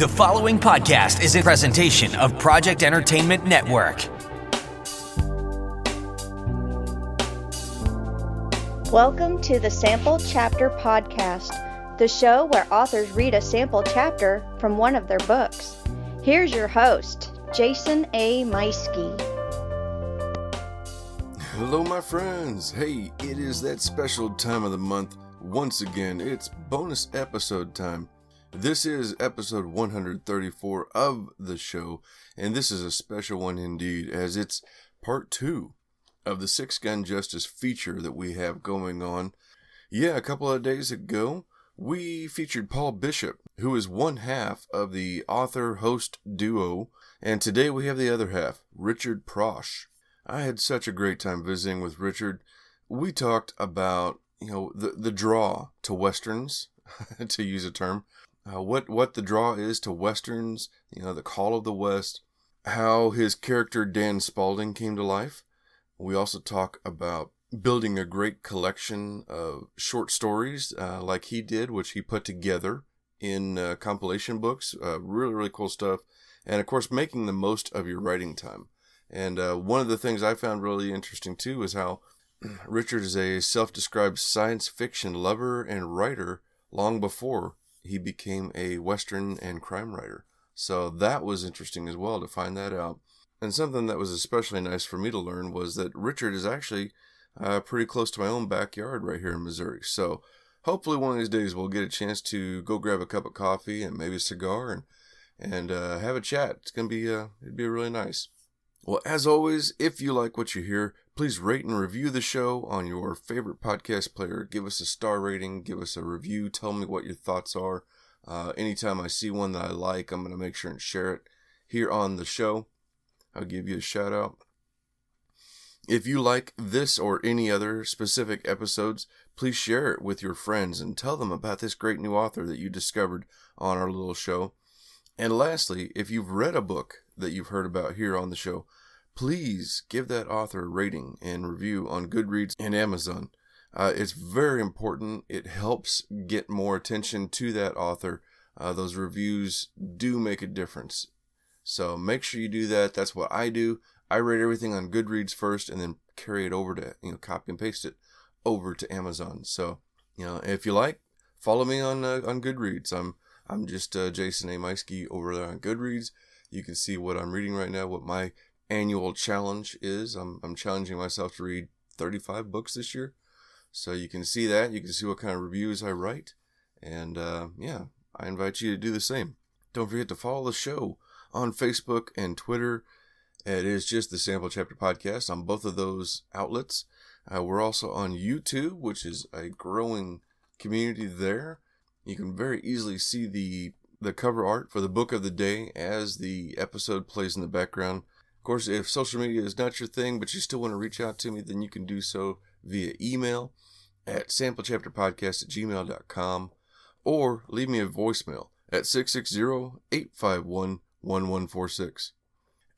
The following podcast is a presentation of Project Entertainment Network. Welcome to the Sample Chapter Podcast, the show where authors read a sample chapter from one of their books. Here's your host, Jason A. Meiske. Hello, my friends. Hey, it is that special time of the month. Once again, it's bonus episode time. This is episode 134 of the show, and this is a special one indeed, as it's part two of the Six Gun Justice feature that we have going on. Yeah, a couple of days ago, we featured Paul Bishop, who is one half of the author host duo, and today we have the other half, Richard Prosch. I had such a great time visiting with Richard. We talked about, you know, the, the draw to westerns, to use a term, uh, what what the draw is to westerns, you know, the call of the West, how his character Dan Spalding came to life. We also talk about building a great collection of short stories uh, like he did, which he put together in uh, compilation books. Uh, really, really cool stuff. And of course, making the most of your writing time. And uh, one of the things I found really interesting too is how Richard is a self described science fiction lover and writer long before he became a Western and crime writer. So that was interesting as well to find that out. And something that was especially nice for me to learn was that Richard is actually uh, pretty close to my own backyard right here in Missouri. So hopefully one of these days we'll get a chance to go grab a cup of coffee and maybe a cigar and and uh, have a chat. It's gonna be uh, it'd be really nice. Well, as always, if you like what you hear, please rate and review the show on your favorite podcast player. Give us a star rating, give us a review, tell me what your thoughts are. Uh, anytime I see one that I like, I'm going to make sure and share it here on the show. I'll give you a shout out. If you like this or any other specific episodes, please share it with your friends and tell them about this great new author that you discovered on our little show. And lastly, if you've read a book that you've heard about here on the show, please give that author a rating and review on Goodreads and Amazon. Uh, it's very important. It helps get more attention to that author. Uh, those reviews do make a difference. So make sure you do that. That's what I do. I rate everything on Goodreads first and then carry it over to, you know, copy and paste it over to Amazon. So, you know, if you like, follow me on uh, on Goodreads. I'm I'm just uh, Jason A. Meiske over there on Goodreads. You can see what I'm reading right now, what my annual challenge is. I'm, I'm challenging myself to read 35 books this year. So you can see that. You can see what kind of reviews I write. And uh, yeah, I invite you to do the same. Don't forget to follow the show on Facebook and Twitter. It is just the Sample Chapter Podcast on both of those outlets. Uh, we're also on YouTube, which is a growing community there. You can very easily see the the cover art for the book of the day as the episode plays in the background. Of course, if social media is not your thing, but you still want to reach out to me, then you can do so via email at samplechapterpodcast at gmail.com or leave me a voicemail at 660-851-1146.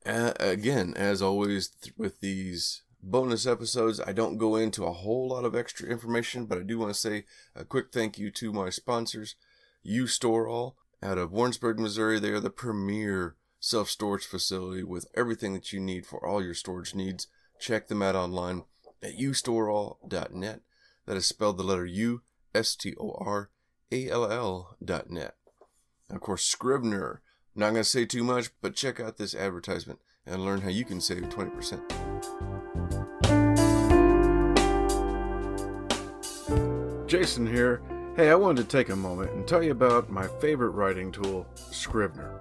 Uh, again, as always with these bonus episodes, I don't go into a whole lot of extra information, but I do want to say a quick thank you to my sponsors, U-Stor-All out of Warrensburg, Missouri. They are the premier self storage facility with everything that you need for all your storage needs. Check them out online at ustorall.net. That is spelled the letter U S T O R A L L dot net. And of course, Scrivener. Not going to say too much, but check out this advertisement and learn how you can save 20%. Jason here. Hey, I wanted to take a moment and tell you about my favorite writing tool, Scrivener.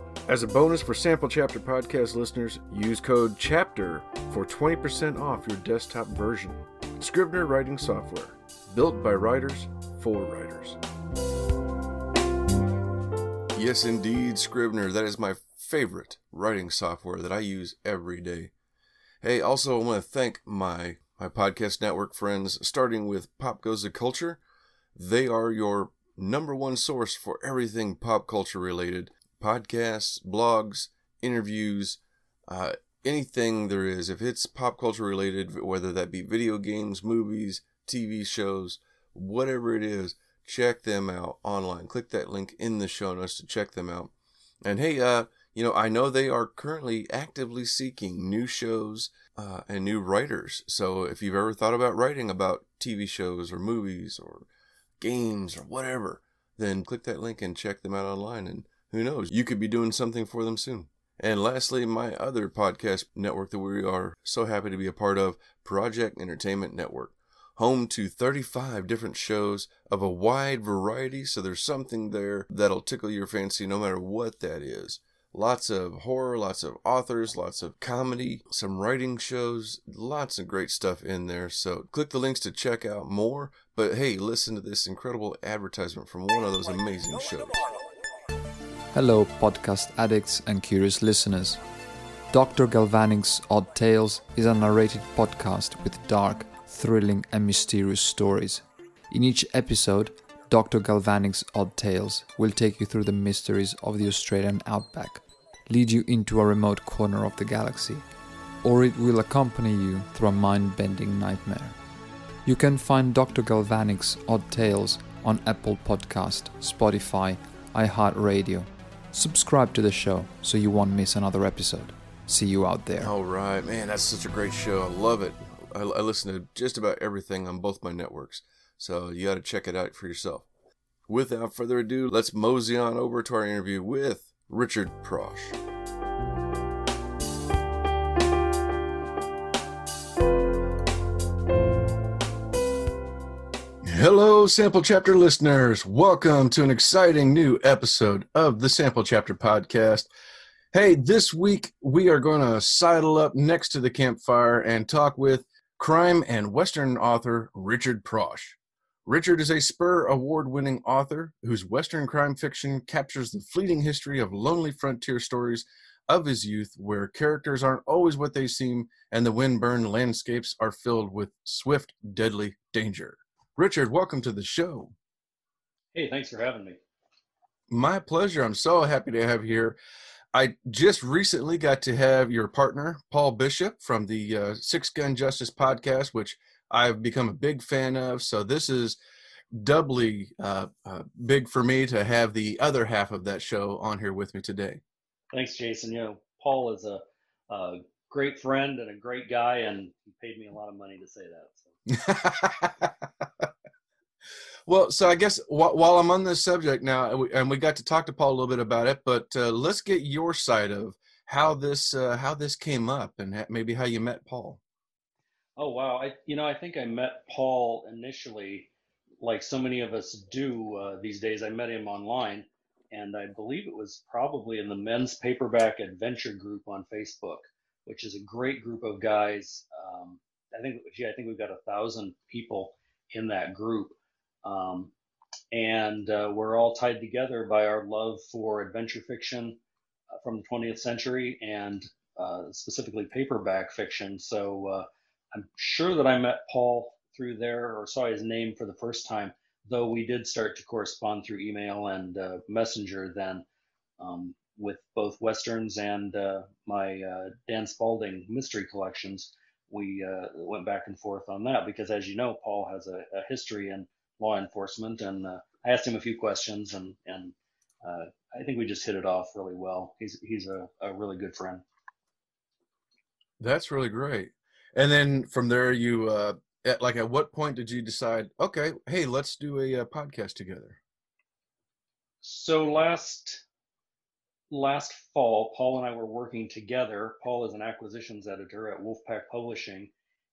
As a bonus for Sample Chapter podcast listeners, use code CHAPTER for 20% off your desktop version. Scrivener writing software, built by writers for writers. Yes, indeed, Scrivener. That is my favorite writing software that I use every day. Hey, also I want to thank my my podcast network friends, starting with Pop Goes the Culture. They are your number one source for everything pop culture related podcasts, blogs, interviews, uh, anything there is. If it's pop culture related, whether that be video games, movies, TV shows, whatever it is, check them out online. Click that link in the show notes to check them out. And hey, uh, you know, I know they are currently actively seeking new shows uh, and new writers. So if you've ever thought about writing about TV shows or movies or games or whatever, then click that link and check them out online. And who knows, you could be doing something for them soon. And lastly, my other podcast network that we are so happy to be a part of, Project Entertainment Network home to 35 different shows of a wide variety, so there's something there that'll tickle your fancy no matter what that is. Lots of horror, lots of authors, lots of comedy, some writing shows, lots of great stuff in there. So click the links to check out more. But hey, listen to this incredible advertisement from one of those amazing shows. Hello, podcast addicts and curious listeners. Dr. Galvanic's Odd Tales is a narrated podcast with dark, thrilling, and mysterious stories. In each episode, Dr. Galvanic's Odd Tales will take you through the mysteries of the Australian outback, lead you into a remote corner of the galaxy, or it will accompany you through a mind bending nightmare. You can find Dr. Galvanic's Odd Tales on Apple Podcast, Spotify, iHeartRadio. Subscribe to the show so you won't miss another episode. See you out there. All right, man, that's such a great show. I love it. I, I listen to just about everything on both my networks, so you got to check it out for yourself. Without further ado, let's mosey on over to our interview with Richard Prosch. Hello, Sample Chapter listeners. Welcome to an exciting new episode of the Sample Chapter podcast. Hey, this week we are going to sidle up next to the campfire and talk with crime and Western author Richard Prosch. Richard is a Spur Award winning author whose Western crime fiction captures the fleeting history of lonely frontier stories of his youth where characters aren't always what they seem and the wind burned landscapes are filled with swift, deadly danger. Richard, welcome to the show. Hey, thanks for having me. My pleasure. I'm so happy to have you here. I just recently got to have your partner, Paul Bishop, from the uh, Six Gun Justice podcast, which I've become a big fan of. So this is doubly uh, uh, big for me to have the other half of that show on here with me today. Thanks, Jason. You know, Paul is a, a great friend and a great guy, and he paid me a lot of money to say that. So. Well, so I guess wh- while I'm on this subject now, and we got to talk to Paul a little bit about it, but uh, let's get your side of how this uh, how this came up and maybe how you met Paul. Oh wow! I you know I think I met Paul initially, like so many of us do uh, these days. I met him online, and I believe it was probably in the Men's Paperback Adventure group on Facebook, which is a great group of guys. Um, I think gee, I think we've got a thousand people in that group um, and uh, we're all tied together by our love for adventure fiction uh, from the 20th century and uh, specifically paperback fiction. So uh, I'm sure that I met Paul through there or saw his name for the first time, though we did start to correspond through email and uh, messenger then. Um, with both westerns and uh, my Dan Spalding mystery collections, we went back and forth on that because, as you know, Paul has a, a history in law enforcement, and uh, I asked him a few questions, and and uh, I think we just hit it off really well. He's he's a, a really good friend. That's really great. And then from there, you uh, at, like at what point did you decide? Okay, hey, let's do a, a uh, podcast together. So last last fall, Paul and I were working together. Paul is an acquisitions editor at Wolfpack Publishing,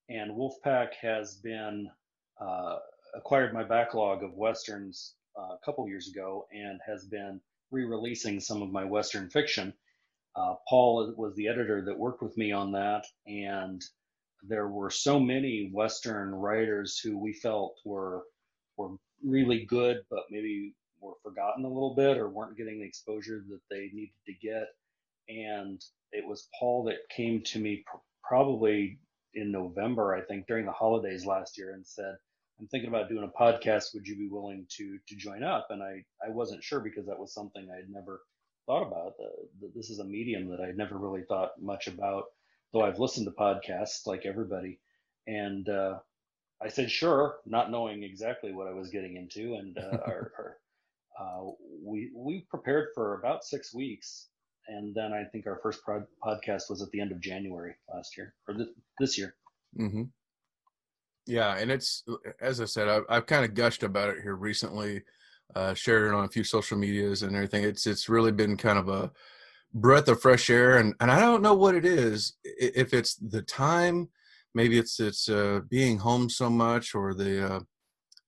and Wolfpack has been uh, acquired my backlog of westerns uh, a couple years ago and has been re-releasing some of my western fiction. Uh, Paul was the editor that worked with me on that, and there were so many western writers who we felt were were really good, but maybe were forgotten a little bit or weren't getting the exposure that they needed to get. and it was Paul that came to me pr- probably in November, I think, during the holidays last year, and said, "I'm thinking about doing a podcast. Would you be willing to to join up?" And I I wasn't sure because that was something I had never thought about. The, this is a medium that I'd never really thought much about, though I've listened to podcasts like everybody. And uh, I said, sure, not knowing exactly what I was getting into. And uh, our, our, uh, we, we prepared for about six weeks. And then I think our first pod- podcast was at the end of January last year or th- this year. Mm-hmm. Yeah, and it's as I said, I've, I've kind of gushed about it here recently uh, shared it on a few social medias and everything. It's it's really been kind of a breath of fresh air, and and I don't know what it is. If it's the time, maybe it's it's uh, being home so much, or the uh,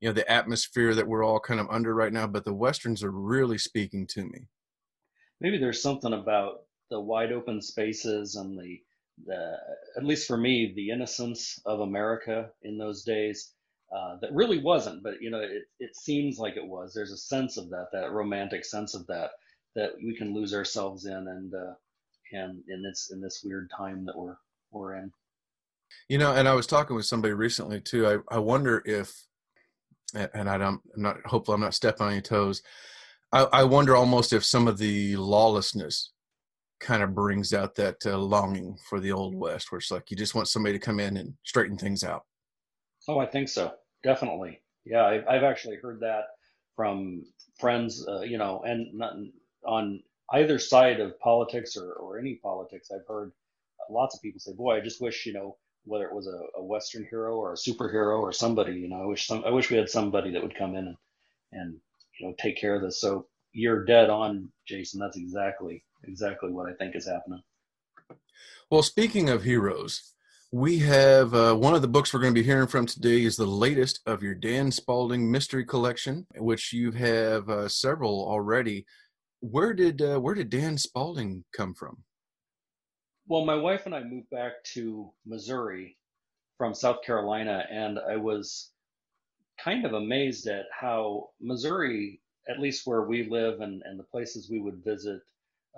you know the atmosphere that we're all kind of under right now. But the westerns are really speaking to me. Maybe there's something about the wide open spaces and the the at least for me the innocence of America in those days uh, that really wasn't, but you know, it, it seems like it was. There's a sense of that, that romantic sense of that, that we can lose ourselves in, and uh, and in this in this weird time that we're we're in. You know, and I was talking with somebody recently too. I I wonder if, and I don't, I'm not hopefully I'm not stepping on any toes. I, I wonder almost if some of the lawlessness kind of brings out that uh, longing for the old west, where it's like you just want somebody to come in and straighten things out. Oh, I think so. Definitely. Yeah, I've, I've actually heard that from friends, uh, you know, and on either side of politics or, or any politics, I've heard lots of people say, boy, I just wish, you know, whether it was a, a Western hero or a superhero or somebody, you know, I wish some, I wish we had somebody that would come in and, and, you know, take care of this. So you're dead on, Jason. That's exactly, exactly what I think is happening. Well, speaking of heroes, we have uh, one of the books we're going to be hearing from today is the latest of your Dan Spalding mystery collection, which you have uh, several already. Where did uh, where did Dan Spalding come from? Well, my wife and I moved back to Missouri from South Carolina, and I was kind of amazed at how Missouri, at least where we live and, and the places we would visit,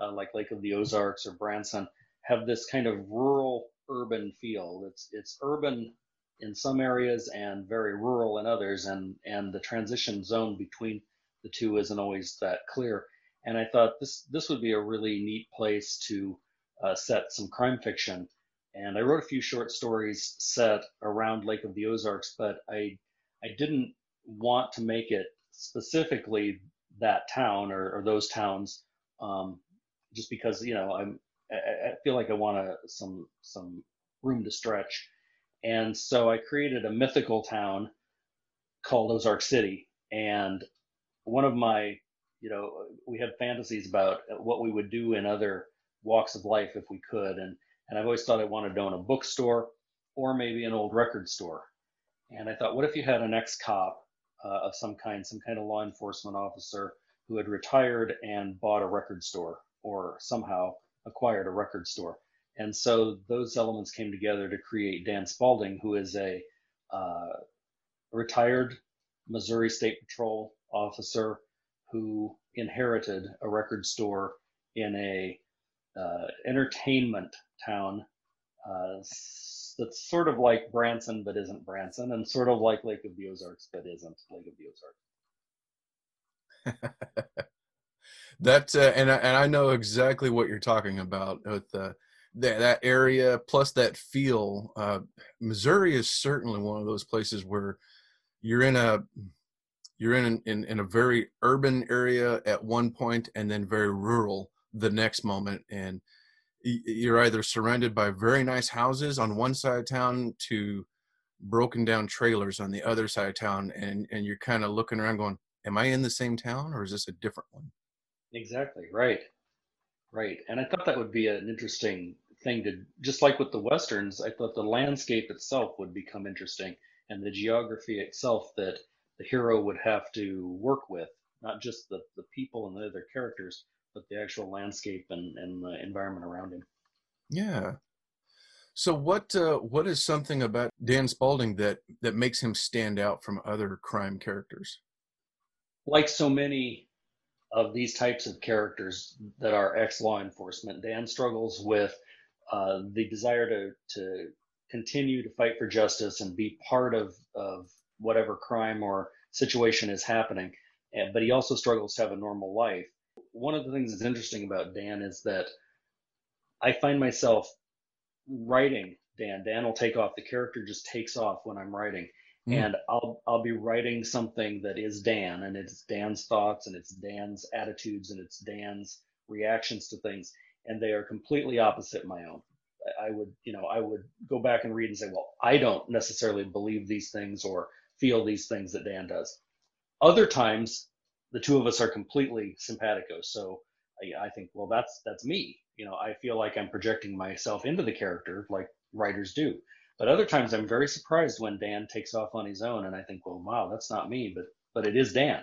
uh, like Lake of the Ozarks or Branson, have this kind of rural urban feel. It's it's urban in some areas and very rural in others, and and the transition zone between the two isn't always that clear. And I thought this this would be a really neat place to uh, set some crime fiction. And I wrote a few short stories set around Lake of the Ozarks, but I I didn't want to make it specifically that town or, or those towns, um, just because you know I'm I, feel like I want a, some some room to stretch, and so I created a mythical town called Ozark City. And one of my, you know, we had fantasies about what we would do in other walks of life if we could, and and I've always thought I wanted to own a bookstore or maybe an old record store. And I thought, what if you had an ex-cop uh, of some kind, some kind of law enforcement officer who had retired and bought a record store or somehow acquired a record store. And so those elements came together to create Dan Spalding, who is a uh, retired Missouri State Patrol officer who inherited a record store in a uh, entertainment town uh, that's sort of like Branson but isn't Branson, and sort of like Lake of the Ozarks but isn't Lake of the Ozarks. that uh, and I, and I know exactly what you're talking about with uh, that that area plus that feel. Uh, Missouri is certainly one of those places where you're in a you're in, in in a very urban area at one point and then very rural the next moment and you're either surrounded by very nice houses on one side of town to broken down trailers on the other side of town and and you're kind of looking around going am i in the same town or is this a different one Exactly. Right. Right. And I thought that would be an interesting thing to, just like with the Westerns, I thought the landscape itself would become interesting and the geography itself that the hero would have to work with, not just the, the people and the other characters, but the actual landscape and, and the environment around him. Yeah. So what uh, what is something about Dan Spalding that that makes him stand out from other crime characters? Like so many of these types of characters that are ex law enforcement. Dan struggles with uh, the desire to to continue to fight for justice and be part of of whatever crime or situation is happening, and, but he also struggles to have a normal life. One of the things that's interesting about Dan is that I find myself writing Dan. Dan will take off. The character just takes off when I'm writing. Mm. And I'll I'll be writing something that is Dan and it's Dan's thoughts and it's Dan's attitudes and it's Dan's reactions to things and they are completely opposite my own. I would, you know, I would go back and read and say, well, I don't necessarily believe these things or feel these things that Dan does. Other times, the two of us are completely simpatico. So I, I think, well, that's that's me. You know, I feel like I'm projecting myself into the character, like writers do. But other times I'm very surprised when Dan takes off on his own and I think, well, wow, that's not me, but but it is Dan.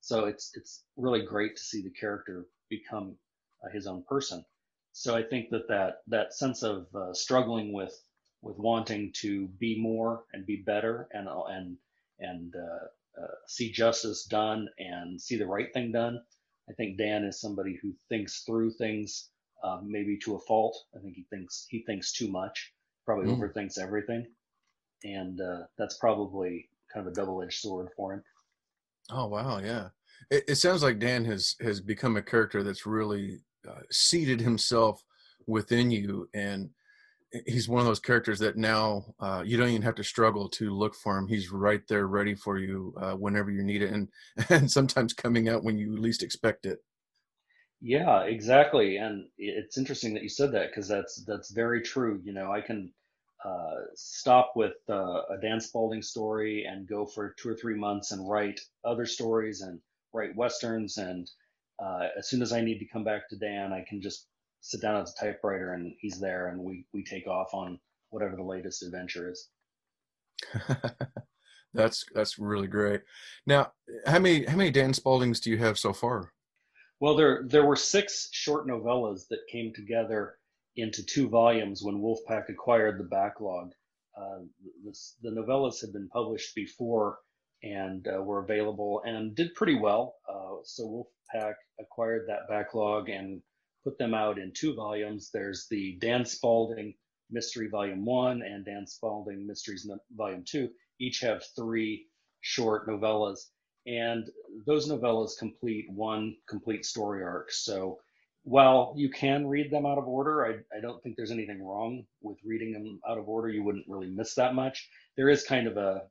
So it's it's really great to see the character become uh, his own person. So I think that that that sense of uh, struggling with with wanting to be more and be better and and and uh, uh, see justice done and see the right thing done. I think Dan is somebody who thinks through things um, maybe to a fault. I think he thinks he thinks too much probably mm. overthinks everything, and uh, that's probably kind of a double-edged sword for him. Oh wow, yeah. It, it sounds like Dan has has become a character that's really uh, seated himself within you, and he's one of those characters that now uh, you don't even have to struggle to look for him. He's right there, ready for you uh, whenever you need it, and and sometimes coming out when you least expect it. Yeah, exactly. And it's interesting that you said that because that's that's very true. You know, I can uh, stop with uh, a Dan Spalding story and go for two or three months and write other stories and write westerns. And uh, as soon as I need to come back to Dan, I can just sit down at the typewriter and he's there, and we we take off on whatever the latest adventure is. that's that's really great. Now, how many how many Dan Spaldings do you have so far? Well, there there were six short novellas that came together into two volumes when Wolfpack acquired the backlog. Uh, this, the novellas had been published before and uh, were available and did pretty well. Uh, so Wolfpack acquired that backlog and put them out in two volumes. There's the Dan Spalding Mystery Volume 1 and Dan Spalding Mysteries Volume 2. Each have three short novellas. And those novellas complete one complete story arc. So while you can read them out of order, I, I don't think there's anything wrong with reading them out of order. You wouldn't really miss that much. There is kind of a,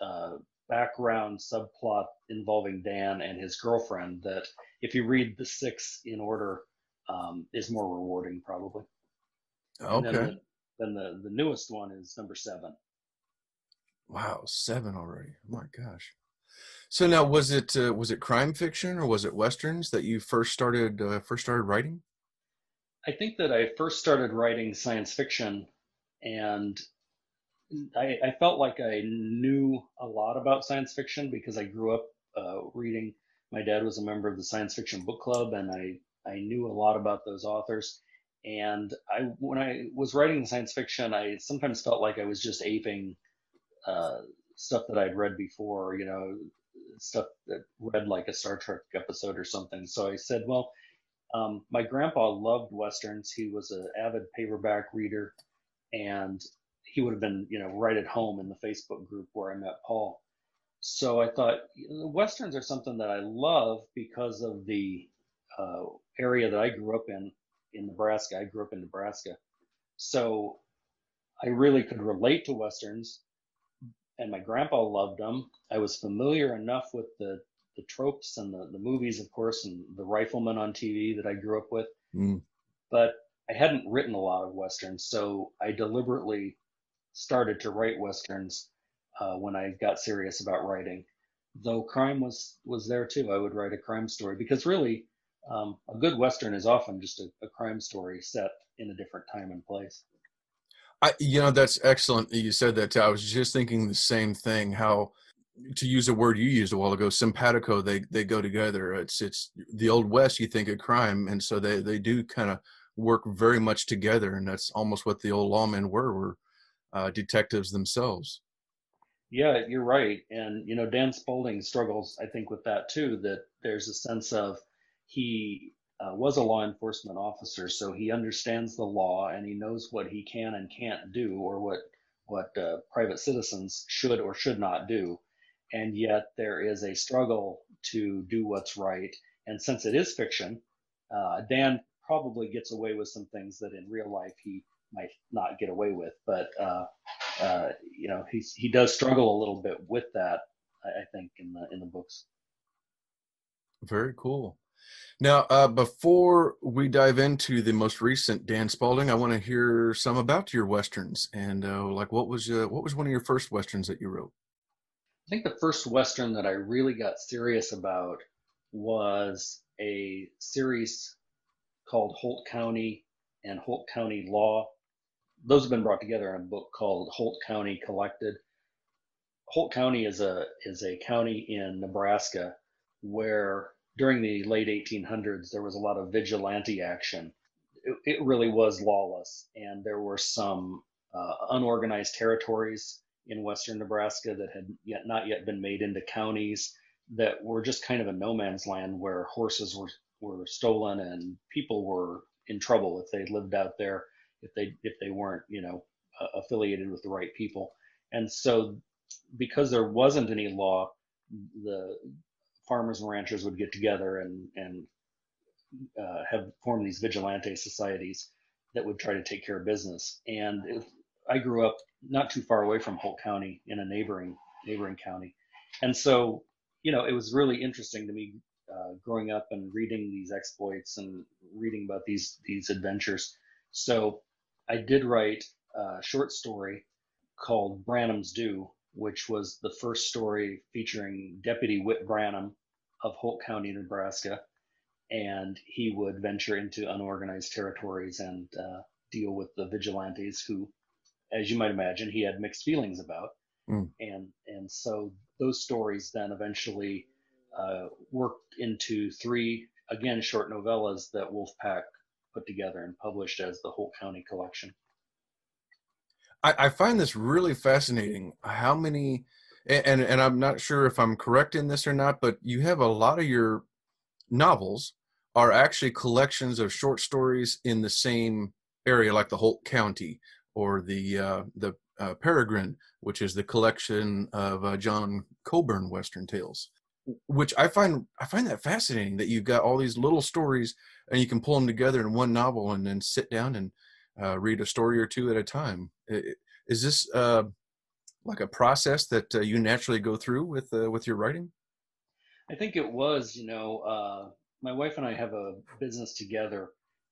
a background subplot involving Dan and his girlfriend that, if you read the six in order, um, is more rewarding probably. Okay. Then, the, then the the newest one is number seven. Wow, seven already! Oh my gosh. So now, was it uh, was it crime fiction or was it westerns that you first started uh, first started writing? I think that I first started writing science fiction, and I, I felt like I knew a lot about science fiction because I grew up uh, reading. My dad was a member of the science fiction book club, and I I knew a lot about those authors. And I when I was writing science fiction, I sometimes felt like I was just aping uh, stuff that I'd read before. You know, stuff that read like a Star Trek episode or something. So I said, well, um, my grandpa loved westerns. He was an avid paperback reader, and he would have been, you know, right at home in the Facebook group where I met Paul. So I thought westerns are something that I love because of the uh, area that I grew up in in Nebraska. I grew up in Nebraska, so I really could relate to westerns and my grandpa loved them. I was familiar enough with the the tropes and the, the movies, of course, and the rifleman on TV that I grew up with. Mm. But I hadn't written a lot of westerns, so I deliberately started to write westerns uh, when I got serious about writing. Though crime was was there too, I would write a crime story because really, um, a good western is often just a, a crime story set in a different time and place. I, you know, that's excellent that you said that. I was just thinking the same thing. How, to use a word you used a while ago, simpatico. They they go together. It's it's the old west. You think of crime, and so they they do kind of work very much together, and that's almost what the old lawmen were were uh, detectives themselves. Yeah, you're right, and you know Dan Spalding struggles, I think, with that too. That there's a sense of he uh, was a law enforcement officer, so he understands the law and he knows what he can and can't do, or what what uh, private citizens should or should not do. And yet there is a struggle to do what's right. And since it is fiction, uh, Dan probably gets away with some things that in real life he might not get away with. But uh, uh, you know, he's he does struggle a little bit with that. I think in the in the books. Very cool. Now, uh, before we dive into the most recent Dan Spalding, I want to hear some about your westerns and uh, like what was uh, what was one of your first westerns that you wrote? I think the first western that I really got serious about was a series called Holt County and Holt County Law. Those have been brought together in a book called Holt County Collected. Holt County is a is a county in Nebraska where during the late 1800s there was a lot of vigilante action. It, it really was lawless, and there were some uh, unorganized territories in western Nebraska that had yet not yet been made into counties that were just kind of a no man's land where horses were were stolen and people were in trouble if they lived out there if they if they weren't you know uh, affiliated with the right people and so because there wasn't any law the farmers and ranchers would get together and and uh, have formed these vigilante societies that would try to take care of business and if, I grew up not too far away from Holt County in a neighboring neighboring county and so you know it was really interesting to me uh, growing up and reading these exploits and reading about these these adventures. So I did write a short story called Branham's Due, which was the first story featuring Deputy Whit Branham of Holt County, Nebraska, and he would venture into unorganized territories and uh, deal with the vigilantes who, as you might imagine, he had mixed feelings about. Mm. And and so those stories then eventually uh, worked into three, again, short novellas that Wolfpack put together and published as the Holt County Collection. I, I find this really fascinating. How many, and, and I'm not sure if I'm correct in this or not, but you have a lot of your novels are actually collections of short stories in the same area, like the Holt County or the uh, the uh, Peregrine, which is the collection of uh, John Coburn Western tales which I find I find that fascinating that you've got all these little stories and you can pull them together in one novel and then sit down and uh, read a story or two at a time. Is this uh, like a process that uh, you naturally go through with uh, with your writing? I think it was. You know, uh, my wife and I have a business together,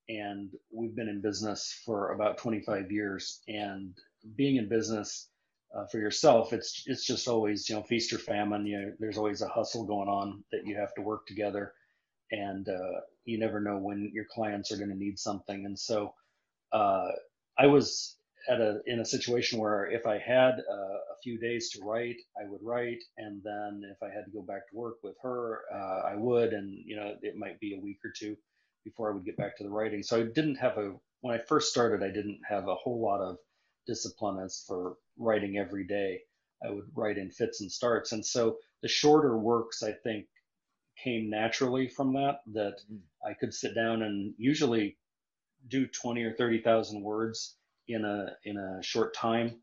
and we've been in business for about 25 years. And being in business uh, for yourself, it's it's just always you know feast or famine. You know, there's always a hustle going on that you have to work together, and uh, you never know when your clients are going to need something. And so, I was at a in a situation where if I had uh, a few days to write, I would write, and then if I had to go back to work with her, uh, I would, and you know it might be a week or two before I would get back to the writing. So I didn't have a when I first started, I didn't have a whole lot of discipline as for writing every day. I would write in fits and starts. And so the shorter works, I think, came naturally from that, that mm. I could sit down and usually do 20 or 30,000 words in a, in a short time,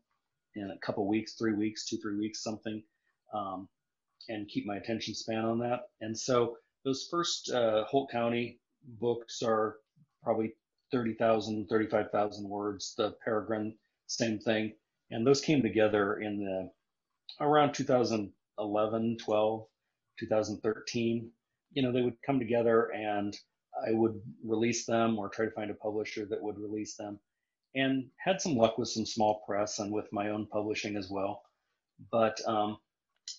in a couple weeks, three weeks, two, three weeks, something, um, and keep my attention span on that. And so those first uh, Holt County books are probably 30,000, 35,000 words. The Peregrine same thing. And those came together in the around 2011, 12, 2013. You know, they would come together and I would release them or try to find a publisher that would release them and had some luck with some small press and with my own publishing as well. But um,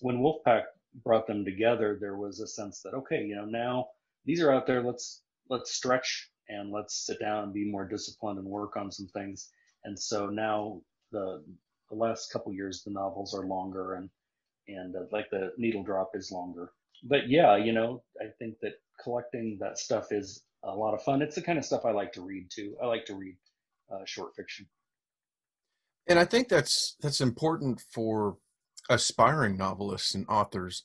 when Wolfpack brought them together, there was a sense that, okay, you know, now these are out there, let's, let's stretch and let's sit down and be more disciplined and work on some things. And so now the the last couple years the novels are longer and and uh, like the needle drop is longer. But yeah you know i think that collecting that stuff is a lot of fun. It's the kind of stuff i like to read too. I like to read short fiction. And i think that's that's important for aspiring novelists and authors.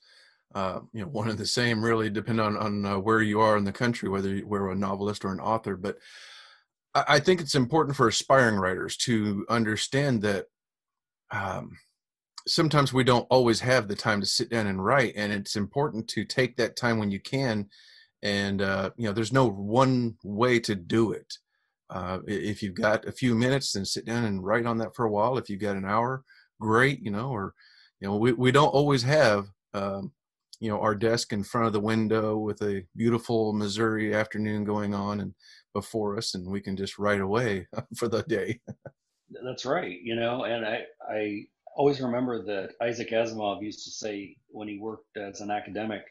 Uh, you know one and the same really depend on on uh, where you are in the country whether you're a novelist or an author but I, I think it's important for aspiring writers to understand that um, sometimes we don't always have the time to sit down and write and it's important to take that time when you can and uh, you know there's no one way to do it uh, if you've got a few minutes then sit down and write on that for a while. If you've got an hour great you know or you know we, we don't always have um, you know our desk in front of the window with a beautiful missouri afternoon going on and before us and we can just write away for the day. That's right you know and i i always remember that isaac asimov used to say when he worked as an academic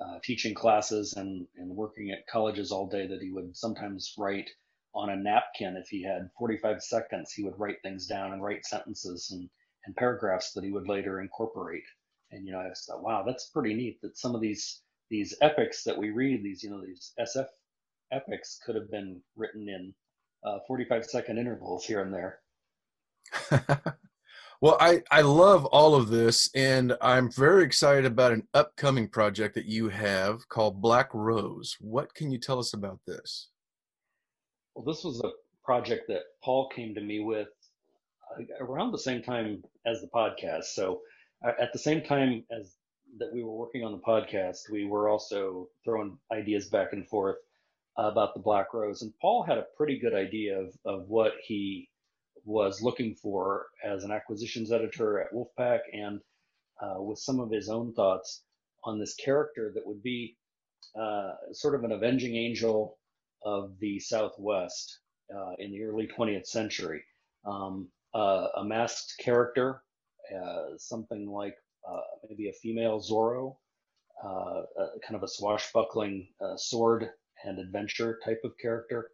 uh, teaching classes and, and working at colleges all day that he would sometimes write on a napkin. If he had 45 seconds he would write things down and write sentences and, and paragraphs that he would later incorporate. And you know i thought wow that's pretty neat that some of these these epics that we read these you know these sf epics could have been written in uh, 45 second intervals here and there. Well i i love all of this and i'm very excited about an upcoming project that you have called black rose. What can you tell us about this well this was a project that paul came to me with uh, around the same time as the podcast so at the same time as that we were working on the podcast, we were also throwing ideas back and forth about the Black Rose. And Paul had a pretty good idea of, of what he was looking for as an acquisitions editor at Wolfpack and uh, with some of his own thoughts on this character that would be uh, sort of an avenging angel of the Southwest uh, in the early 20th century. Um, a masked character uh, something like uh, maybe a female Zorro, uh, kind of a swashbuckling sword and adventure type of character,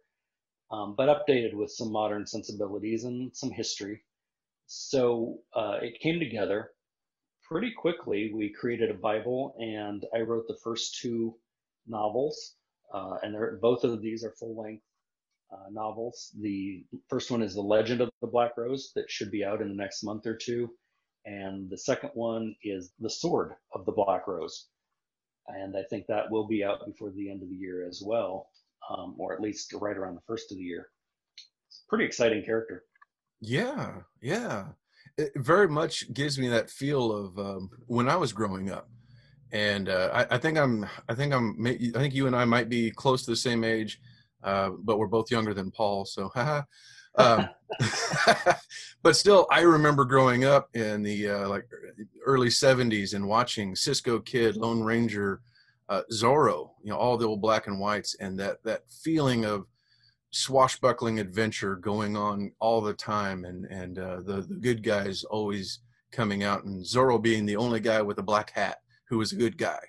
um, but updated with some modern sensibilities and some history. So it came together pretty quickly. We created a Bible, and I wrote the first two novels, uh, and both of these are full length uh, novels. The first one is The Legend of the Black Rose, that should be out in the next month or two and the second one is The Sword of the Black Rose. And I think that will be out before the end of the year as well, um, or at least right around the first of the year. It's a pretty exciting character. Yeah, yeah. It very much gives me that feel of um, when I was growing up. And uh, I, I, think I'm, I think I'm, I think you and I might be close to the same age, uh, but we're both younger than Paul. So, um, but still, I remember growing up in the uh, like early '70s and watching Cisco Kid, Lone Ranger, uh, Zorro, you know, all the old black and whites, and that that feeling of swashbuckling adventure going on all the time, and and uh, the the good guys always coming out, and Zorro being the only guy with a black hat who was a good guy,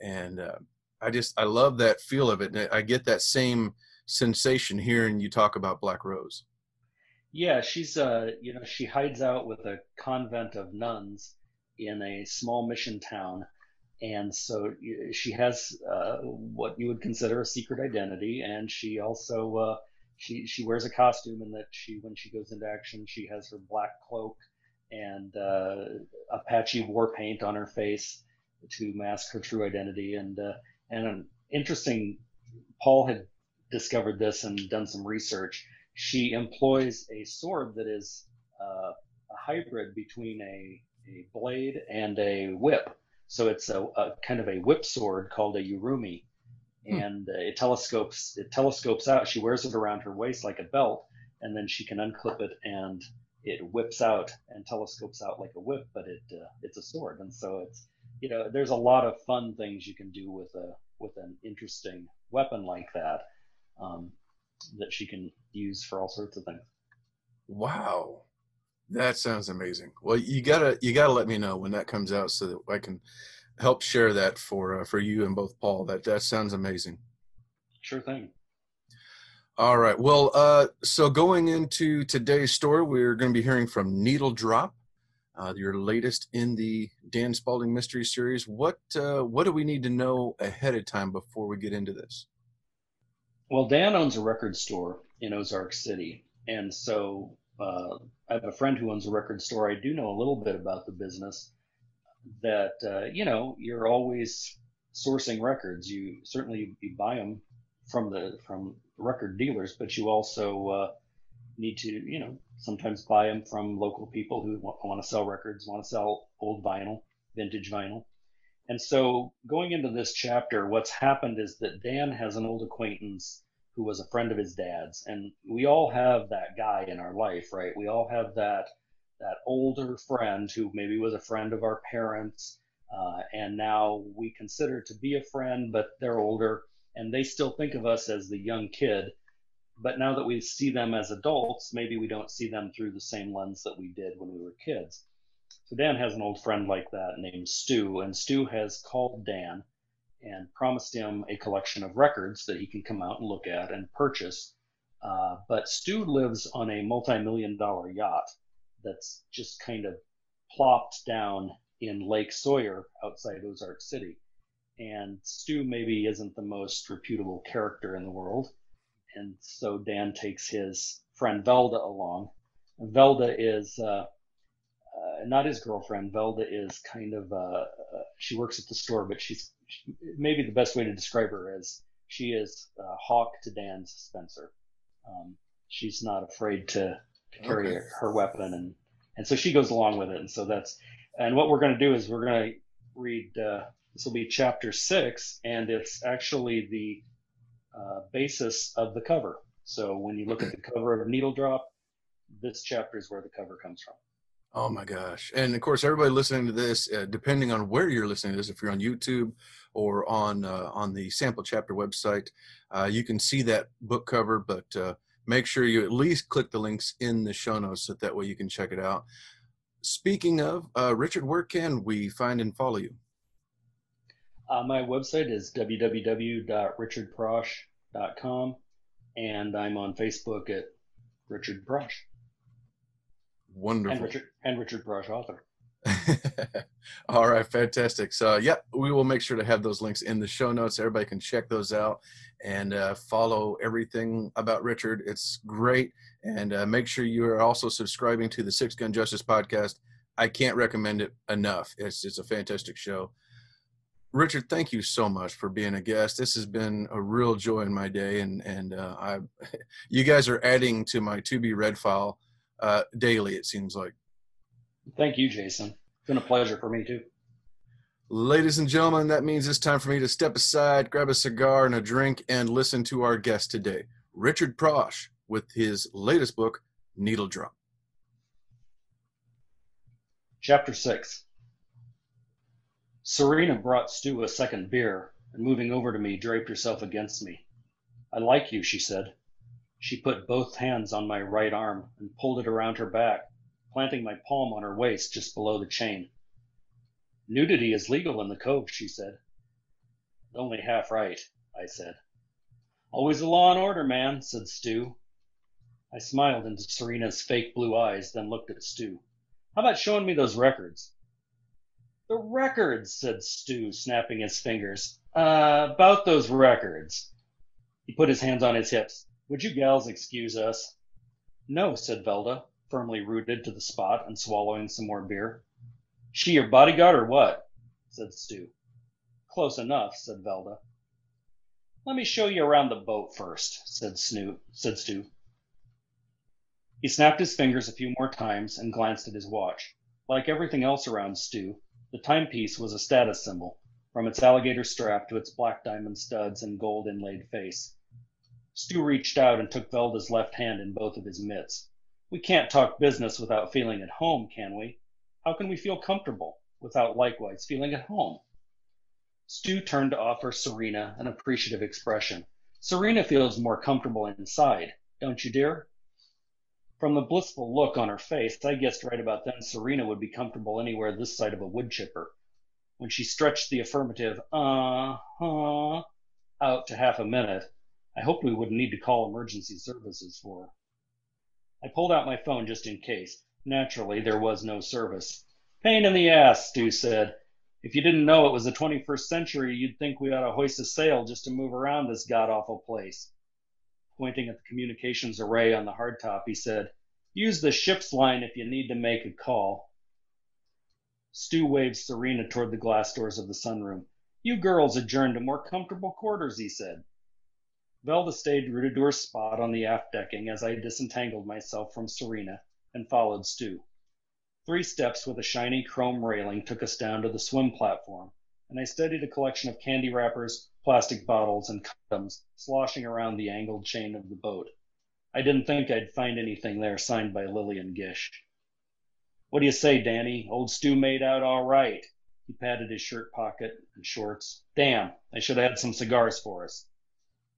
and uh, I just I love that feel of it. And I get that same sensation hearing you talk about Black Rose. Yeah, she's uh, you know, she hides out with a convent of nuns in a small mission town, and so she has uh, what you would consider a secret identity, and she also uh, she she wears a costume, and that she when she goes into action, she has her black cloak and uh, Apache war paint on her face to mask her true identity, and uh, and an interesting. Paul had discovered this and done some research she employs a sword that is uh, a hybrid between a, a blade and a whip. So it's a, a kind of a whip sword called a urumi, hmm. and uh, it telescopes it telescopes out. She wears it around her waist like a belt, and then she can unclip it and it whips out and telescopes out like a whip, but it uh, it's a sword. And so it's you know there's a lot of fun things you can do with a with an interesting weapon like that. Um, that she can use for all sorts of things. Wow. That sounds amazing. Well, you gotta you gotta let me know when that comes out so that I can help share that for uh, for you and both Paul. That that sounds amazing. Sure thing. All right. Well, uh, so going into today's story, we're going to be hearing from Needle Drop, uh, your latest in the Dan Spalding mystery series. What uh, what do we need to know ahead of time before we get into this? Well, Dan owns a record store in Ozark City, and so uh, I have a friend who owns a record store. I do know a little bit about the business. that uh, you know you're always sourcing records. You certainly you buy them from the from record dealers, but you also uh, need to you know sometimes buy them from local people who want, want to sell records, want to sell old vinyl, vintage vinyl. And so going into this chapter, what's happened is that Dan has an old acquaintance who was a friend of his dad's, and we all have that guy in our life, right? We all have that that older friend who maybe was a friend of our parents, uh, and now we consider to be a friend, but they're older, and they still think of us as the young kid. But now that we see them as adults, maybe we don't see them through the same lens that we did when we were kids. So Dan has an old friend like that named Stu, and Stu has called Dan and promised him a collection of records that he can come out and look at and purchase. Uh, but Stu lives on a multi-million dollar yacht that's just kind of plopped down in Lake Sawyer outside Ozark City. And Stu maybe isn't the most reputable character in the world. And so Dan takes his friend Velda along. Velda is uh, uh, not his girlfriend. Velda is kind of uh, uh, she works at the store, but she's she, maybe the best way to describe her is she is uh, Hawk to Dan's Spencer. Um, she's not afraid to, to carry okay. her weapon, and and so she goes along with it. And so that's and what we're going to do is we're going to read. Uh, this will be chapter six, and it's actually the uh, basis of the cover. So when you look at the cover of Needle Drop, this chapter is where the cover comes from. Oh my gosh. And of course, everybody listening to this, uh, depending on where you're listening to this, if you're on YouTube or on uh, on the sample chapter website, uh, you can see that book cover, but uh, make sure you at least click the links in the show notes so that way you can check it out. Speaking of, uh, Richard, where can we find and follow you? Uh, my website is www.richardprosch.com, and I'm on Facebook at Richard Prosch. Wonderful. And Richard, and Richard Prosch, author. All right, fantastic. So, yep, we will make sure to have those links in the show notes. Everybody can check those out and uh, follow everything about Richard. It's great. And uh, make sure you are also subscribing to the Six Gun Justice podcast. I can't recommend it enough. It's it's a fantastic show. Richard, thank you so much for being a guest. This has been a real joy in my day, and and uh, I, you guys are adding to my to be read file uh, daily. It seems like. Thank you, Jason. It's been a pleasure for me too. Ladies and gentlemen, that means it's time for me to step aside, grab a cigar and a drink, and listen to our guest today, Richard Prosch, with his latest book, Needle Drop. Chapter 6 Serena brought Stu a second beer, and moving over to me, draped herself against me. I like you, she said. She put both hands on my right arm and pulled it around her back, planting my palm on her waist just below the chain. Nudity is legal in the cove, she said. Only half right, I said. Always a law and order, man, said Stu. I smiled into Serena's fake blue eyes, then looked at Stu. How about showing me those records? The records, said Stu, snapping his fingers. Uh, about those records. He put his hands on his hips. Would you gals excuse us? No, said Velda, firmly rooted to the spot and swallowing some more beer. She your bodyguard or what? said Stu. Close enough, said Velda. Let me show you around the boat first, said Snoot, said Stu. He snapped his fingers a few more times and glanced at his watch. Like everything else around Stu, the timepiece was a status symbol, from its alligator strap to its black diamond studs and gold inlaid face. Stu reached out and took Velda's left hand in both of his mitts. We can't talk business without feeling at home, can we? How can we feel comfortable without likewise feeling at home? Stu turned to offer Serena an appreciative expression. Serena feels more comfortable inside, don't you, dear? From the blissful look on her face, I guessed right about then Serena would be comfortable anywhere this side of a wood chipper. When she stretched the affirmative, uh huh, out to half a minute, I hoped we wouldn't need to call emergency services for her. I pulled out my phone just in case. Naturally, there was no service. Pain in the ass, Stu said. If you didn't know it was the 21st century, you'd think we ought to hoist a sail just to move around this god awful place. Pointing at the communications array on the hardtop, he said, Use the ship's line if you need to make a call. Stu waved Serena toward the glass doors of the sunroom. You girls adjourn to more comfortable quarters, he said. Velda stayed rooted to her spot on the aft decking as I disentangled myself from Serena and followed Stu. Three steps with a shiny chrome railing took us down to the swim platform, and I studied a collection of candy wrappers, plastic bottles, and condoms sloshing around the angled chain of the boat. I didn't think I'd find anything there signed by Lillian Gish. What do you say, Danny? Old Stu made out all right. He patted his shirt pocket and shorts. Damn, I should have had some cigars for us.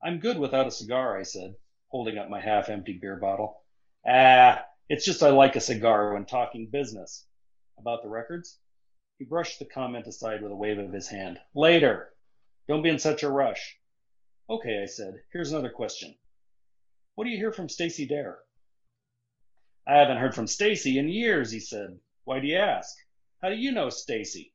I'm good without a cigar, I said, holding up my half empty beer bottle. Ah, it's just I like a cigar when talking business. About the records? He brushed the comment aside with a wave of his hand. Later. Don't be in such a rush. Okay, I said. Here's another question. What do you hear from Stacy Dare? I haven't heard from Stacy in years, he said. Why do you ask? How do you know Stacy?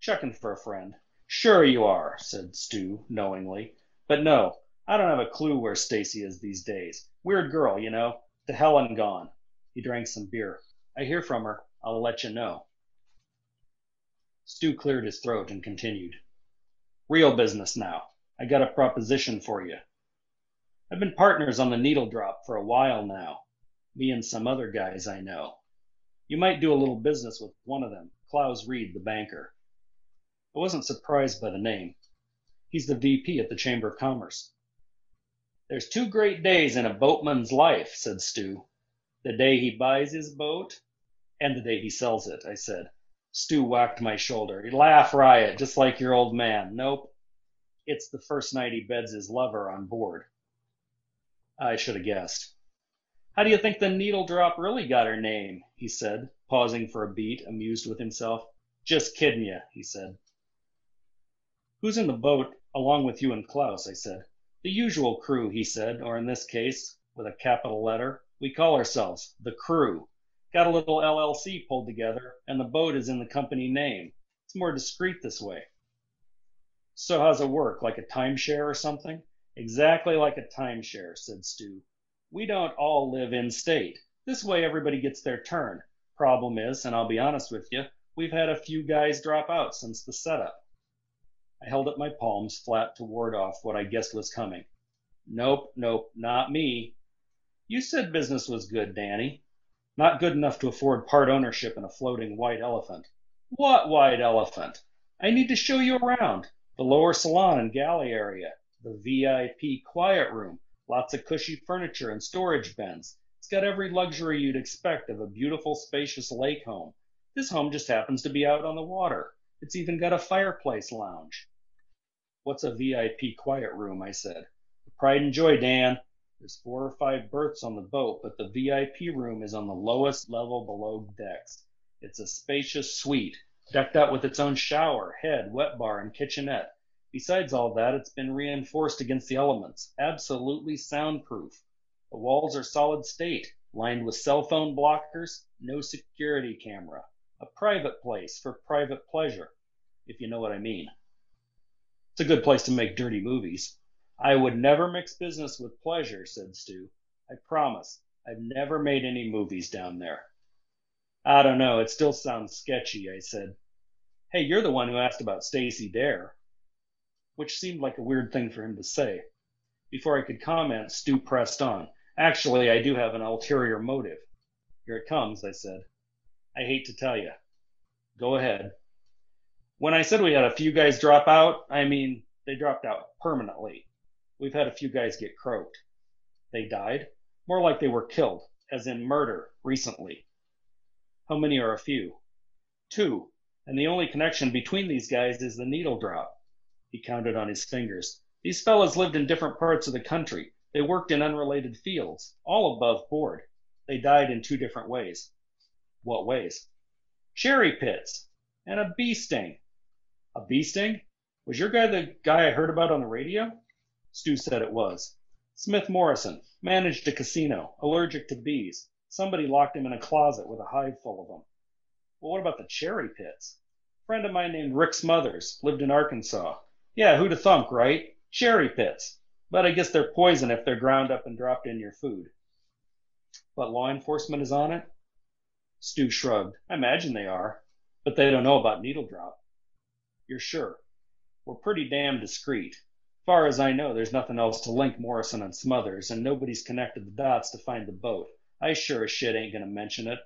Checking for a friend. Sure you are, said Stu knowingly. But no, I don't have a clue where Stacy is these days. Weird girl, you know. To hell and gone. He drank some beer. I hear from her. I'll let you know. Stu cleared his throat and continued. Real business now. I got a proposition for you. I've been partners on the needle drop for a while now. Me and some other guys I know. You might do a little business with one of them, Klaus Reed, the banker. I wasn't surprised by the name. He's the VP at the Chamber of Commerce. There's two great days in a boatman's life, said Stu. The day he buys his boat and the day he sells it, I said. Stu whacked my shoulder. Laugh riot, just like your old man. Nope. It's the first night he beds his lover on board. I should have guessed. How do you think the needle drop really got her name? he said, pausing for a beat, amused with himself. Just kidding you, he said. Who's in the boat along with you and Klaus? I said. The usual crew, he said, or in this case, with a capital letter, we call ourselves the crew. Got a little LLC pulled together, and the boat is in the company name. It's more discreet this way. So how's it work? Like a timeshare or something? Exactly like a timeshare, said Stu. We don't all live in state. This way everybody gets their turn. Problem is, and I'll be honest with you, we've had a few guys drop out since the setup. I held up my palms flat to ward off what I guessed was coming. Nope, nope, not me. You said business was good, Danny. Not good enough to afford part ownership in a floating white elephant. What white elephant? I need to show you around. The lower salon and galley area, the VIP quiet room, lots of cushy furniture and storage bins. It's got every luxury you'd expect of a beautiful, spacious lake home. This home just happens to be out on the water. It's even got a fireplace lounge. What's a VIP quiet room? I said. Pride and joy, Dan. There's four or five berths on the boat, but the VIP room is on the lowest level below decks. It's a spacious suite, decked out with its own shower, head, wet bar, and kitchenette. Besides all that, it's been reinforced against the elements, absolutely soundproof. The walls are solid state, lined with cell phone blockers, no security camera. A private place for private pleasure, if you know what I mean. It's a good place to make dirty movies. I would never mix business with pleasure, said Stu. I promise. I've never made any movies down there. I don't know. It still sounds sketchy, I said. Hey, you're the one who asked about Stacy Dare. Which seemed like a weird thing for him to say. Before I could comment, Stu pressed on. Actually, I do have an ulterior motive. Here it comes, I said. I hate to tell you. Go ahead. When I said we had a few guys drop out, I mean they dropped out permanently. We've had a few guys get croaked. They died? More like they were killed, as in murder, recently. How many are a few? Two. And the only connection between these guys is the needle drop. He counted on his fingers. These fellows lived in different parts of the country. They worked in unrelated fields, all above board. They died in two different ways. What ways? Cherry pits and a bee sting. A bee sting? Was your guy the guy I heard about on the radio? Stu said it was. Smith Morrison. Managed a casino. Allergic to bees. Somebody locked him in a closet with a hive full of them. Well, what about the cherry pits? Friend of mine named Rick Smothers. Lived in Arkansas. Yeah, who who'da thunk, right? Cherry pits. But I guess they're poison if they're ground up and dropped in your food. But law enforcement is on it? Stu shrugged. I imagine they are. But they don't know about needle drop. You're sure? We're pretty damn discreet. Far as I know, there's nothing else to link Morrison and Smothers, and nobody's connected the dots to find the boat. I sure as shit ain't gonna mention it.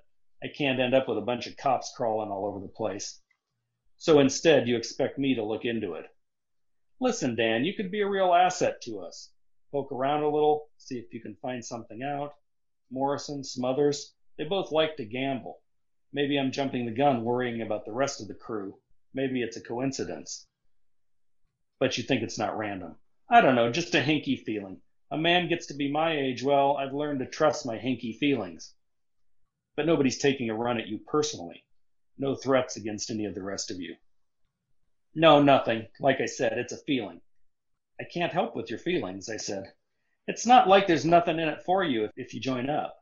I can't end up with a bunch of cops crawling all over the place. So instead, you expect me to look into it. Listen, Dan, you could be a real asset to us. Poke around a little, see if you can find something out. Morrison, Smothers, they both like to gamble. Maybe I'm jumping the gun worrying about the rest of the crew. Maybe it's a coincidence but you think it's not random. I don't know, just a hinky feeling. A man gets to be my age, well, I've learned to trust my hinky feelings. But nobody's taking a run at you personally. No threats against any of the rest of you. No, nothing. Like I said, it's a feeling. I can't help with your feelings, I said. It's not like there's nothing in it for you if, if you join up.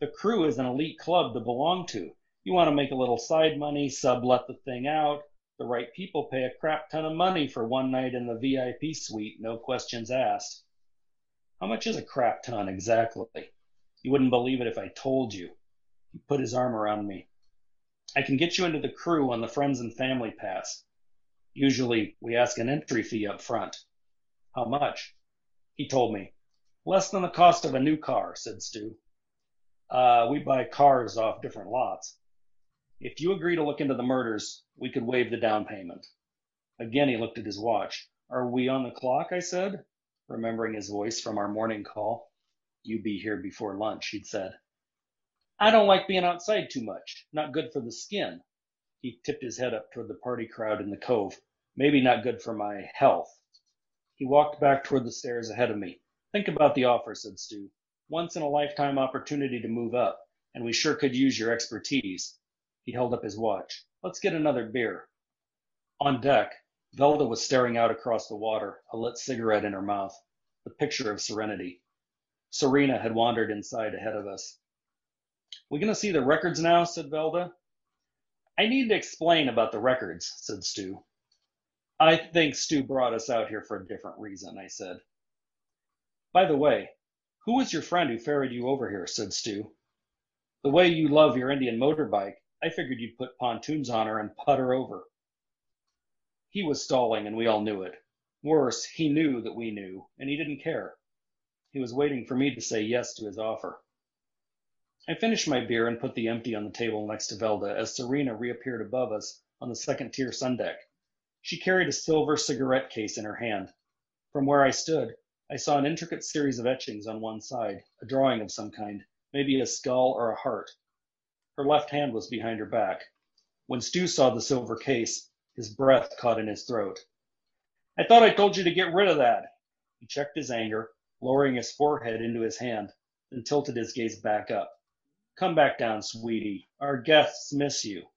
The crew is an elite club to belong to. You want to make a little side money, sublet the thing out, the right people pay a crap ton of money for one night in the VIP suite, no questions asked. How much is a crap ton exactly? You wouldn't believe it if I told you. He put his arm around me. I can get you into the crew on the friends and family pass. Usually we ask an entry fee up front. How much? He told me. Less than the cost of a new car, said Stu. Uh, we buy cars off different lots. If you agree to look into the murders, we could waive the down payment. Again he looked at his watch. Are we on the clock? I said, remembering his voice from our morning call. You be here before lunch, he'd said. I don't like being outside too much. Not good for the skin. He tipped his head up toward the party crowd in the cove. Maybe not good for my health. He walked back toward the stairs ahead of me. Think about the offer, said Stu. Once in a lifetime opportunity to move up, and we sure could use your expertise. He held up his watch. Let's get another beer. On deck, Velda was staring out across the water, a lit cigarette in her mouth, the picture of serenity. Serena had wandered inside ahead of us. We gonna see the records now? said Velda. I need to explain about the records, said Stu. I think Stu brought us out here for a different reason, I said. By the way, who was your friend who ferried you over here? said Stu. The way you love your Indian motorbike, I figured you'd put pontoons on her and put her over. He was stalling, and we all knew it. Worse, he knew that we knew, and he didn't care. He was waiting for me to say yes to his offer. I finished my beer and put the empty on the table next to Velda as Serena reappeared above us on the second tier sun deck. She carried a silver cigarette case in her hand. From where I stood, I saw an intricate series of etchings on one side, a drawing of some kind, maybe a skull or a heart. Her left hand was behind her back. When Stu saw the silver case, his breath caught in his throat. I thought I told you to get rid of that. He checked his anger, lowering his forehead into his hand, then tilted his gaze back up. Come back down, sweetie. Our guests miss you.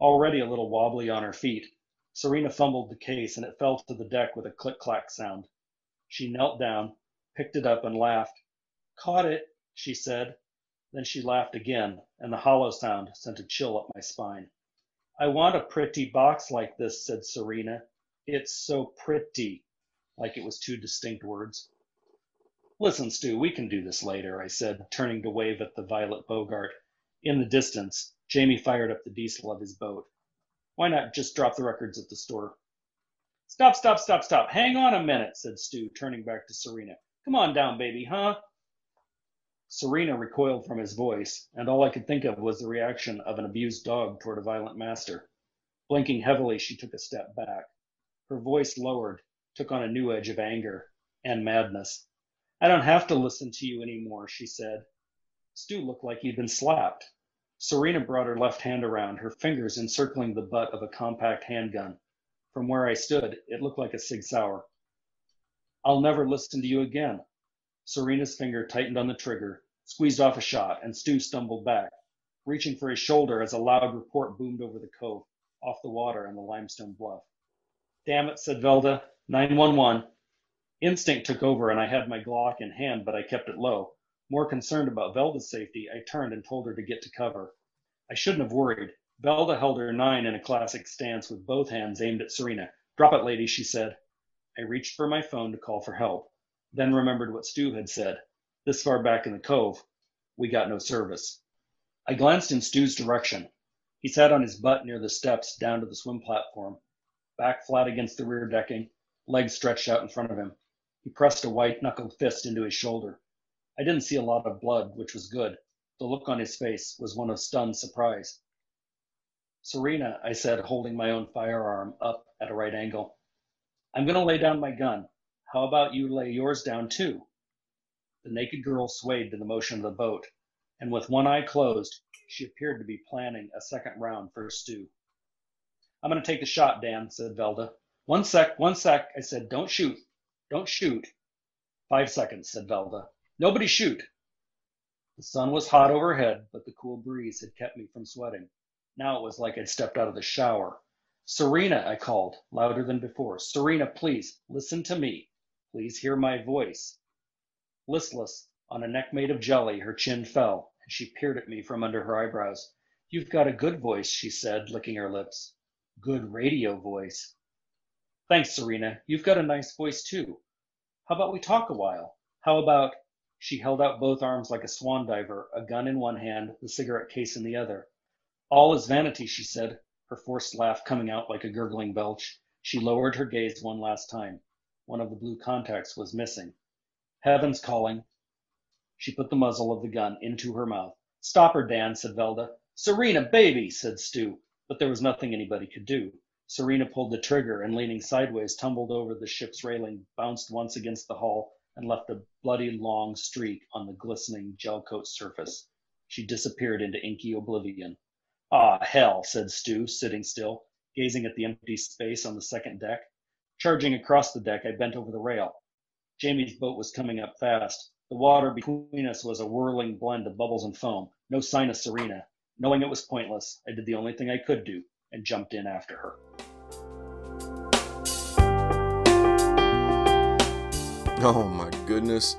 Already a little wobbly on her feet, Serena fumbled the case and it fell to the deck with a click clack sound. She knelt down, picked it up, and laughed. Caught it, she said. Then she laughed again, and the hollow sound sent a chill up my spine. I want a pretty box like this, said Serena. It's so pretty, like it was two distinct words. Listen, Stu, we can do this later, I said, turning to wave at the Violet Bogart. In the distance, Jamie fired up the diesel of his boat. Why not just drop the records at the store? Stop, stop, stop, stop. Hang on a minute, said Stu, turning back to Serena. Come on down, baby, huh? Serena recoiled from his voice, and all I could think of was the reaction of an abused dog toward a violent master. Blinking heavily, she took a step back. Her voice lowered, took on a new edge of anger and madness. I don't have to listen to you anymore, she said. Stu looked like he'd been slapped. Serena brought her left hand around, her fingers encircling the butt of a compact handgun. From where I stood, it looked like a Sig Sauer. I'll never listen to you again, Serena's finger tightened on the trigger, squeezed off a shot, and Stu stumbled back, reaching for his shoulder as a loud report boomed over the cove, off the water and the limestone bluff. Damn it, said Velda. 911. Instinct took over and I had my Glock in hand, but I kept it low. More concerned about Velda's safety, I turned and told her to get to cover. I shouldn't have worried. Velda held her nine in a classic stance with both hands aimed at Serena. Drop it, lady, she said. I reached for my phone to call for help then remembered what Stu had said. This far back in the cove, we got no service. I glanced in Stu's direction. He sat on his butt near the steps down to the swim platform, back flat against the rear decking, legs stretched out in front of him. He pressed a white knuckled fist into his shoulder. I didn't see a lot of blood, which was good. The look on his face was one of stunned surprise. Serena, I said, holding my own firearm up at a right angle. I'm going to lay down my gun. How about you lay yours down too? The naked girl swayed to the motion of the boat, and with one eye closed, she appeared to be planning a second round for Stu. I'm going to take the shot, Dan, said Velda. One sec, one sec, I said. Don't shoot. Don't shoot. Five seconds, said Velda. Nobody shoot. The sun was hot overhead, but the cool breeze had kept me from sweating. Now it was like I'd stepped out of the shower. Serena, I called, louder than before. Serena, please, listen to me. Please hear my voice. Listless, on a neck made of jelly, her chin fell, and she peered at me from under her eyebrows. You've got a good voice, she said, licking her lips. Good radio voice. Thanks, Serena. You've got a nice voice, too. How about we talk a while? How about... She held out both arms like a swan diver, a gun in one hand, the cigarette case in the other. All is vanity, she said, her forced laugh coming out like a gurgling belch. She lowered her gaze one last time. One of the blue contacts was missing. Heaven's calling. She put the muzzle of the gun into her mouth. Stop her, Dan, said Velda. Serena, baby, said Stu, but there was nothing anybody could do. Serena pulled the trigger and, leaning sideways, tumbled over the ship's railing, bounced once against the hull, and left a bloody long streak on the glistening gel coat surface. She disappeared into inky oblivion. Ah, hell, said Stu, sitting still, gazing at the empty space on the second deck. Charging across the deck, I bent over the rail. Jamie's boat was coming up fast. The water between us was a whirling blend of bubbles and foam. No sign of Serena. Knowing it was pointless, I did the only thing I could do and jumped in after her. Oh my goodness.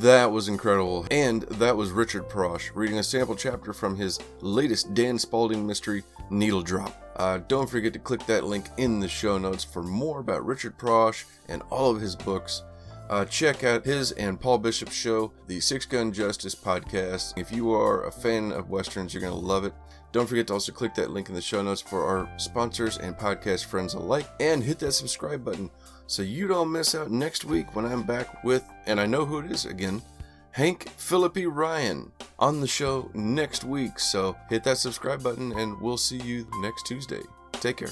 That was incredible. And that was Richard Prosch reading a sample chapter from his latest Dan Spalding mystery, Needle Drop. Uh, don't forget to click that link in the show notes for more about Richard Prosch and all of his books. Uh, check out his and Paul Bishop's show, the Six Gun Justice podcast. If you are a fan of Westerns, you're going to love it. Don't forget to also click that link in the show notes for our sponsors and podcast friends alike, and hit that subscribe button so you don't miss out next week when I'm back with, and I know who it is again, Hank Phillippi Ryan on the show next week. So hit that subscribe button and we'll see you next Tuesday. Take care.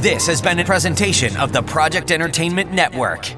This has been a presentation of the Project Entertainment Network.